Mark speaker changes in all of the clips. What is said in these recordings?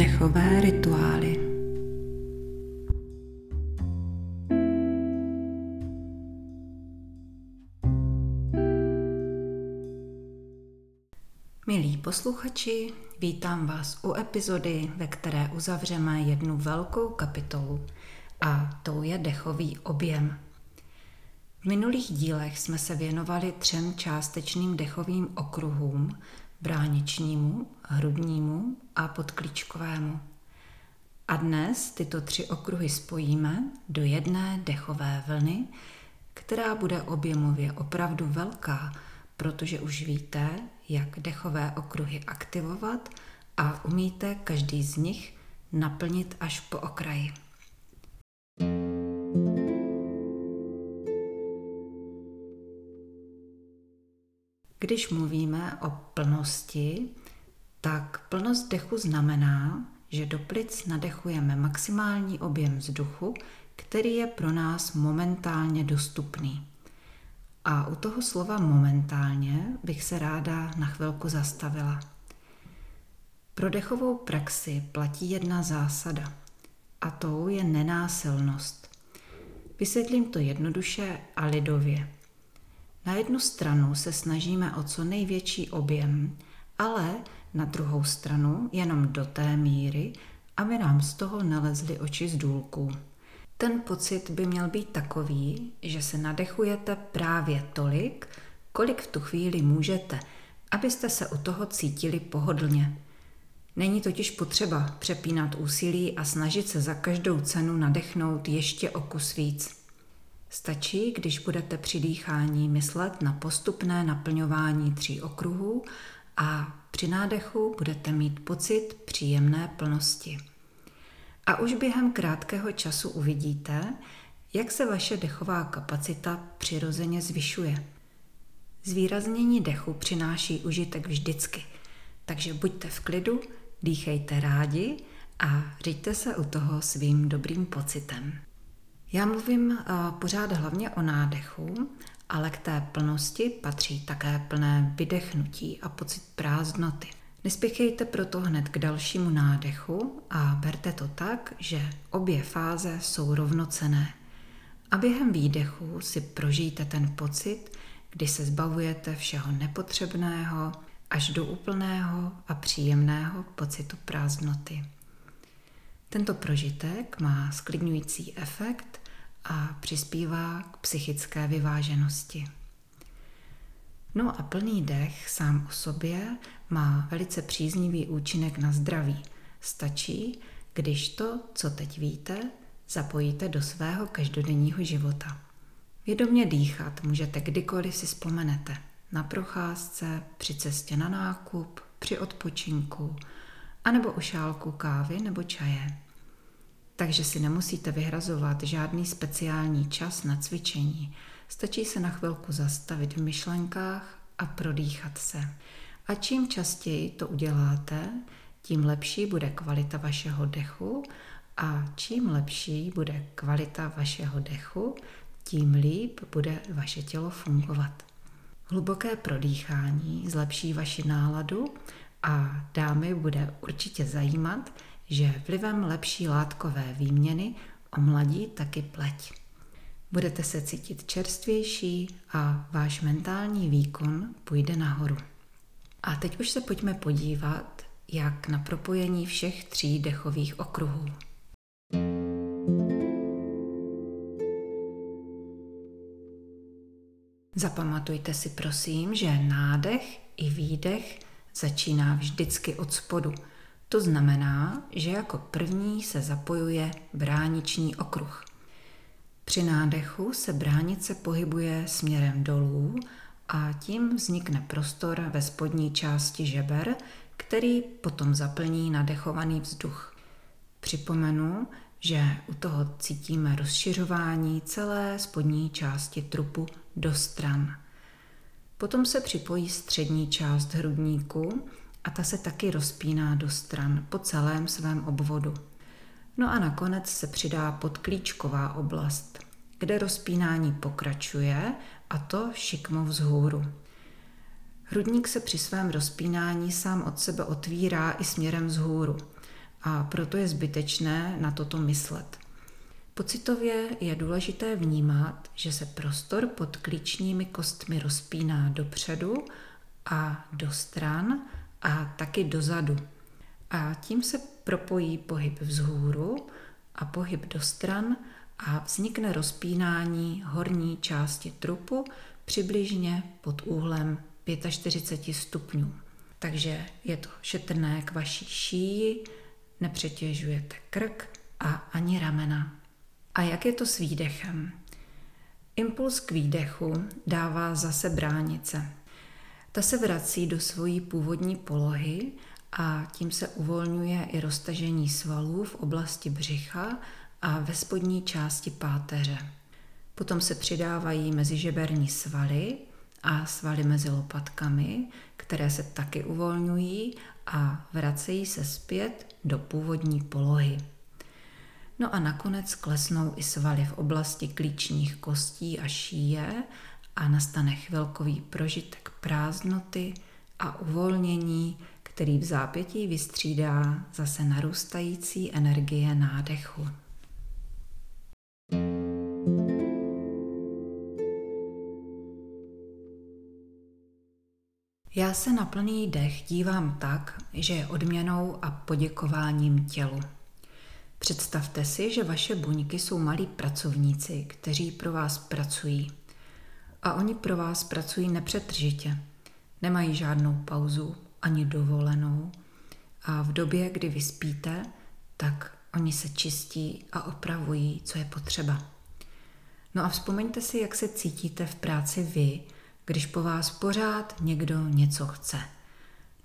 Speaker 1: Dechové rituály Milí posluchači, vítám vás u epizody, ve které uzavřeme jednu velkou kapitolu a to je dechový objem. V minulých dílech jsme se věnovali třem částečným dechovým okruhům, bráničnímu, hrudnímu a podklíčkovému. A dnes tyto tři okruhy spojíme do jedné dechové vlny, která bude objemově opravdu velká, protože už víte, jak dechové okruhy aktivovat a umíte každý z nich naplnit až po okraji. Když mluvíme o plnosti, tak plnost dechu znamená, že do plic nadechujeme maximální objem vzduchu, který je pro nás momentálně dostupný. A u toho slova momentálně bych se ráda na chvilku zastavila. Pro dechovou praxi platí jedna zásada a tou je nenásilnost. Vysvětlím to jednoduše a lidově. Na jednu stranu se snažíme o co největší objem, ale na druhou stranu jenom do té míry, aby nám z toho nalezly oči z důlků. Ten pocit by měl být takový, že se nadechujete právě tolik, kolik v tu chvíli můžete, abyste se u toho cítili pohodlně. Není totiž potřeba přepínat úsilí a snažit se za každou cenu nadechnout ještě o kus víc. Stačí, když budete při dýchání myslet na postupné naplňování tří okruhů a při nádechu budete mít pocit příjemné plnosti. A už během krátkého času uvidíte, jak se vaše dechová kapacita přirozeně zvyšuje. Zvýraznění dechu přináší užitek vždycky, takže buďte v klidu, dýchejte rádi a řiďte se u toho svým dobrým pocitem. Já mluvím uh, pořád hlavně o nádechu, ale k té plnosti patří také plné vydechnutí a pocit prázdnoty. Nespěchejte proto hned k dalšímu nádechu a berte to tak, že obě fáze jsou rovnocené. A během výdechu si prožijte ten pocit, kdy se zbavujete všeho nepotřebného až do úplného a příjemného pocitu prázdnoty. Tento prožitek má sklidňující efekt a přispívá k psychické vyváženosti. No a plný dech sám o sobě má velice příznivý účinek na zdraví. Stačí, když to, co teď víte, zapojíte do svého každodenního života. Vědomě dýchat můžete kdykoliv si vzpomenete. Na procházce, při cestě na nákup, při odpočinku, anebo u šálku kávy nebo čaje. Takže si nemusíte vyhrazovat žádný speciální čas na cvičení. Stačí se na chvilku zastavit v myšlenkách a prodýchat se. A čím častěji to uděláte, tím lepší bude kvalita vašeho dechu a čím lepší bude kvalita vašeho dechu, tím líp bude vaše tělo fungovat. Hluboké prodýchání zlepší vaši náladu a dámy bude určitě zajímat, že vlivem lepší látkové výměny omladí taky pleť. Budete se cítit čerstvější a váš mentální výkon půjde nahoru. A teď už se pojďme podívat, jak na propojení všech tří dechových okruhů. Zapamatujte si prosím, že nádech i výdech začíná vždycky od spodu – to znamená, že jako první se zapojuje brániční okruh. Při nádechu se bránice pohybuje směrem dolů a tím vznikne prostor ve spodní části žeber, který potom zaplní nadechovaný vzduch. Připomenu, že u toho cítíme rozšiřování celé spodní části trupu do stran. Potom se připojí střední část hrudníku, a ta se taky rozpíná do stran po celém svém obvodu. No a nakonec se přidá podklíčková oblast, kde rozpínání pokračuje a to šikmo vzhůru. Hrudník se při svém rozpínání sám od sebe otvírá i směrem vzhůru a proto je zbytečné na toto myslet. Pocitově je důležité vnímat, že se prostor pod klíčními kostmi rozpíná dopředu a do stran a taky dozadu. A tím se propojí pohyb vzhůru a pohyb do stran a vznikne rozpínání horní části trupu přibližně pod úhlem 45 stupňů. Takže je to šetrné k vaší šíji, nepřetěžujete krk a ani ramena. A jak je to s výdechem? Impuls k výdechu dává zase bránice. Ta se vrací do svojí původní polohy a tím se uvolňuje i roztažení svalů v oblasti břicha a ve spodní části páteře. Potom se přidávají mezižeberní svaly a svaly mezi lopatkami, které se taky uvolňují a vracejí se zpět do původní polohy. No a nakonec klesnou i svaly v oblasti klíčních kostí a šíje a nastane chvilkový prožitek prázdnoty a uvolnění, který v zápětí vystřídá zase narůstající energie nádechu. Já se na plný dech dívám tak, že je odměnou a poděkováním tělu. Představte si, že vaše buňky jsou malí pracovníci, kteří pro vás pracují. A oni pro vás pracují nepřetržitě. Nemají žádnou pauzu ani dovolenou. A v době, kdy vy spíte, tak oni se čistí a opravují, co je potřeba. No a vzpomeňte si, jak se cítíte v práci vy, když po vás pořád někdo něco chce.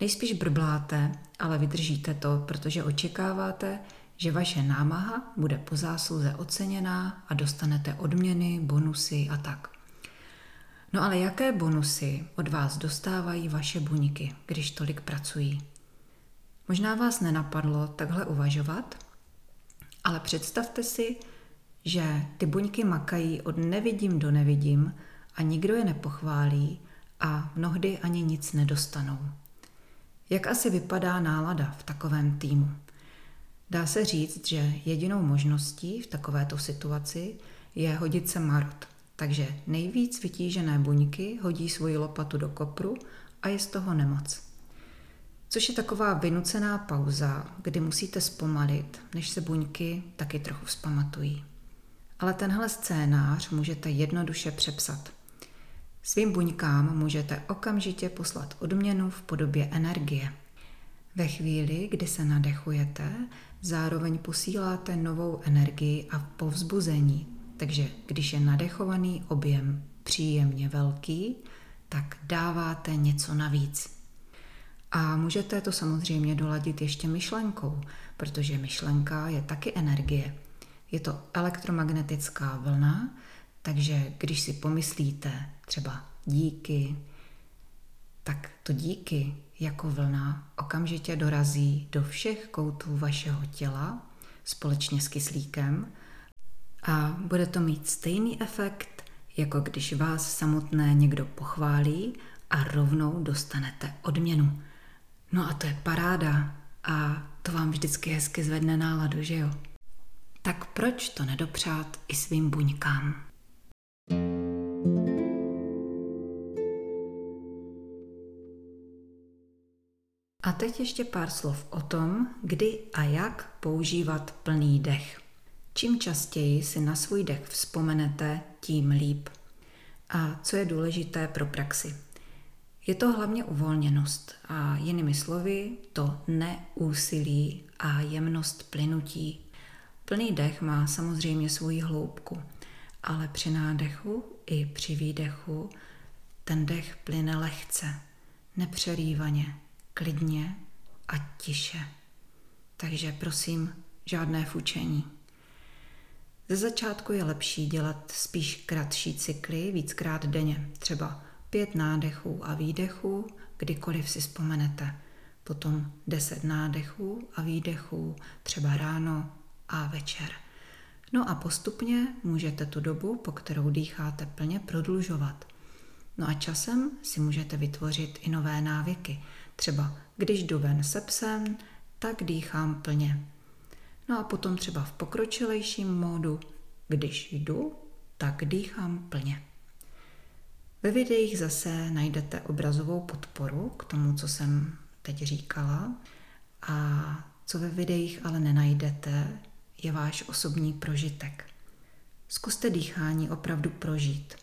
Speaker 1: Nejspíš brbláte, ale vydržíte to, protože očekáváte, že vaše námaha bude po zásluze oceněná a dostanete odměny, bonusy a tak. No ale jaké bonusy od vás dostávají vaše buňky, když tolik pracují? Možná vás nenapadlo takhle uvažovat, ale představte si, že ty buňky makají od nevidím do nevidím a nikdo je nepochválí a mnohdy ani nic nedostanou. Jak asi vypadá nálada v takovém týmu? Dá se říct, že jedinou možností v takovéto situaci je hodit se marot. Takže nejvíc vytížené buňky hodí svoji lopatu do kopru a je z toho nemoc. Což je taková vynucená pauza, kdy musíte zpomalit, než se buňky taky trochu vzpamatují. Ale tenhle scénář můžete jednoduše přepsat. Svým buňkám můžete okamžitě poslat odměnu v podobě energie. Ve chvíli, kdy se nadechujete, zároveň posíláte novou energii a povzbuzení. Takže když je nadechovaný objem příjemně velký, tak dáváte něco navíc. A můžete to samozřejmě doladit ještě myšlenkou, protože myšlenka je taky energie. Je to elektromagnetická vlna, takže když si pomyslíte třeba díky, tak to díky jako vlna okamžitě dorazí do všech koutů vašeho těla společně s kyslíkem a bude to mít stejný efekt, jako když vás samotné někdo pochválí a rovnou dostanete odměnu. No a to je paráda a to vám vždycky hezky zvedne náladu, že jo? Tak proč to nedopřát i svým buňkám? A teď ještě pár slov o tom, kdy a jak používat plný dech. Čím častěji si na svůj dech vzpomenete, tím líp. A co je důležité pro praxi? Je to hlavně uvolněnost a jinými slovy to neúsilí a jemnost plynutí. Plný dech má samozřejmě svoji hloubku, ale při nádechu i při výdechu ten dech plyne lehce, nepřerývaně, klidně a tiše. Takže prosím, žádné fučení. Ze začátku je lepší dělat spíš kratší cykly víckrát denně, třeba pět nádechů a výdechů, kdykoliv si vzpomenete. Potom deset nádechů a výdechů, třeba ráno a večer. No a postupně můžete tu dobu, po kterou dýcháte plně, prodlužovat. No a časem si můžete vytvořit i nové návyky. Třeba když jdu ven se psem, tak dýchám plně. No a potom třeba v pokročilejším módu, když jdu, tak dýchám plně. Ve videích zase najdete obrazovou podporu k tomu, co jsem teď říkala. A co ve videích ale nenajdete, je váš osobní prožitek. Zkuste dýchání opravdu prožít.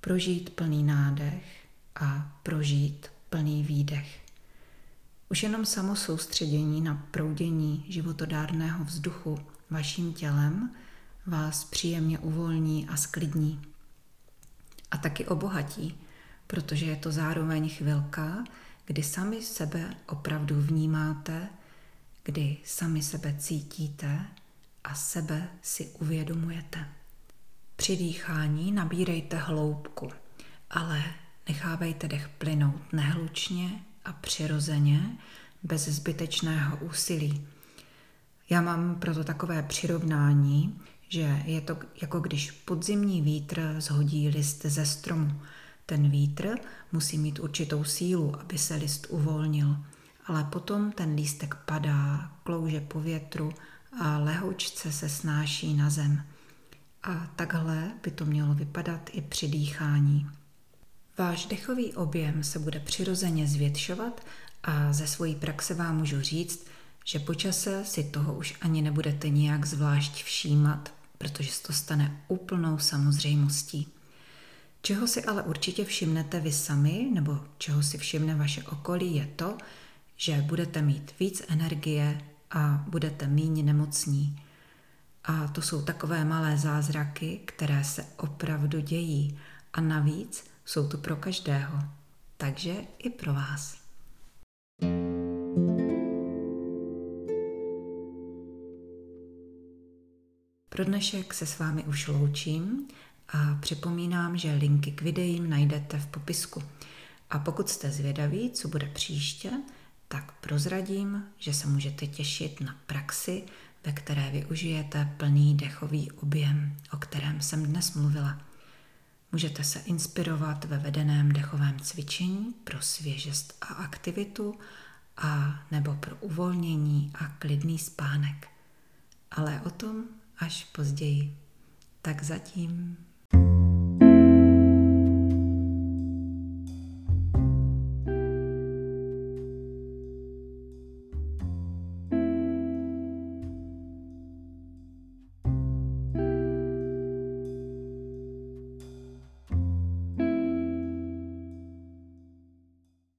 Speaker 1: Prožít plný nádech a prožít plný výdech. Už jenom samo soustředění na proudění životodárného vzduchu vaším tělem vás příjemně uvolní a sklidní. A taky obohatí, protože je to zároveň chvilka, kdy sami sebe opravdu vnímáte, kdy sami sebe cítíte a sebe si uvědomujete. Při dýchání nabírejte hloubku, ale nechávejte dech plynout nehlučně a přirozeně, bez zbytečného úsilí. Já mám proto takové přirovnání, že je to jako když podzimní vítr zhodí list ze stromu. Ten vítr musí mít určitou sílu, aby se list uvolnil, ale potom ten lístek padá, klouže po větru a lehoučce se snáší na zem. A takhle by to mělo vypadat i při dýchání. Váš dechový objem se bude přirozeně zvětšovat a ze svojí praxe vám můžu říct, že po čase si toho už ani nebudete nijak zvlášť všímat, protože se to stane úplnou samozřejmostí. Čeho si ale určitě všimnete vy sami, nebo čeho si všimne vaše okolí, je to, že budete mít víc energie a budete méně nemocní. A to jsou takové malé zázraky, které se opravdu dějí. A navíc jsou tu pro každého. Takže i pro vás. Pro dnešek se s vámi už loučím a připomínám, že linky k videím najdete v popisku. A pokud jste zvědaví, co bude příště, tak prozradím, že se můžete těšit na praxi, ve které využijete plný dechový objem, o kterém jsem dnes mluvila. Můžete se inspirovat ve vedeném dechovém cvičení pro svěžest a aktivitu a nebo pro uvolnění a klidný spánek. Ale o tom až později. Tak zatím.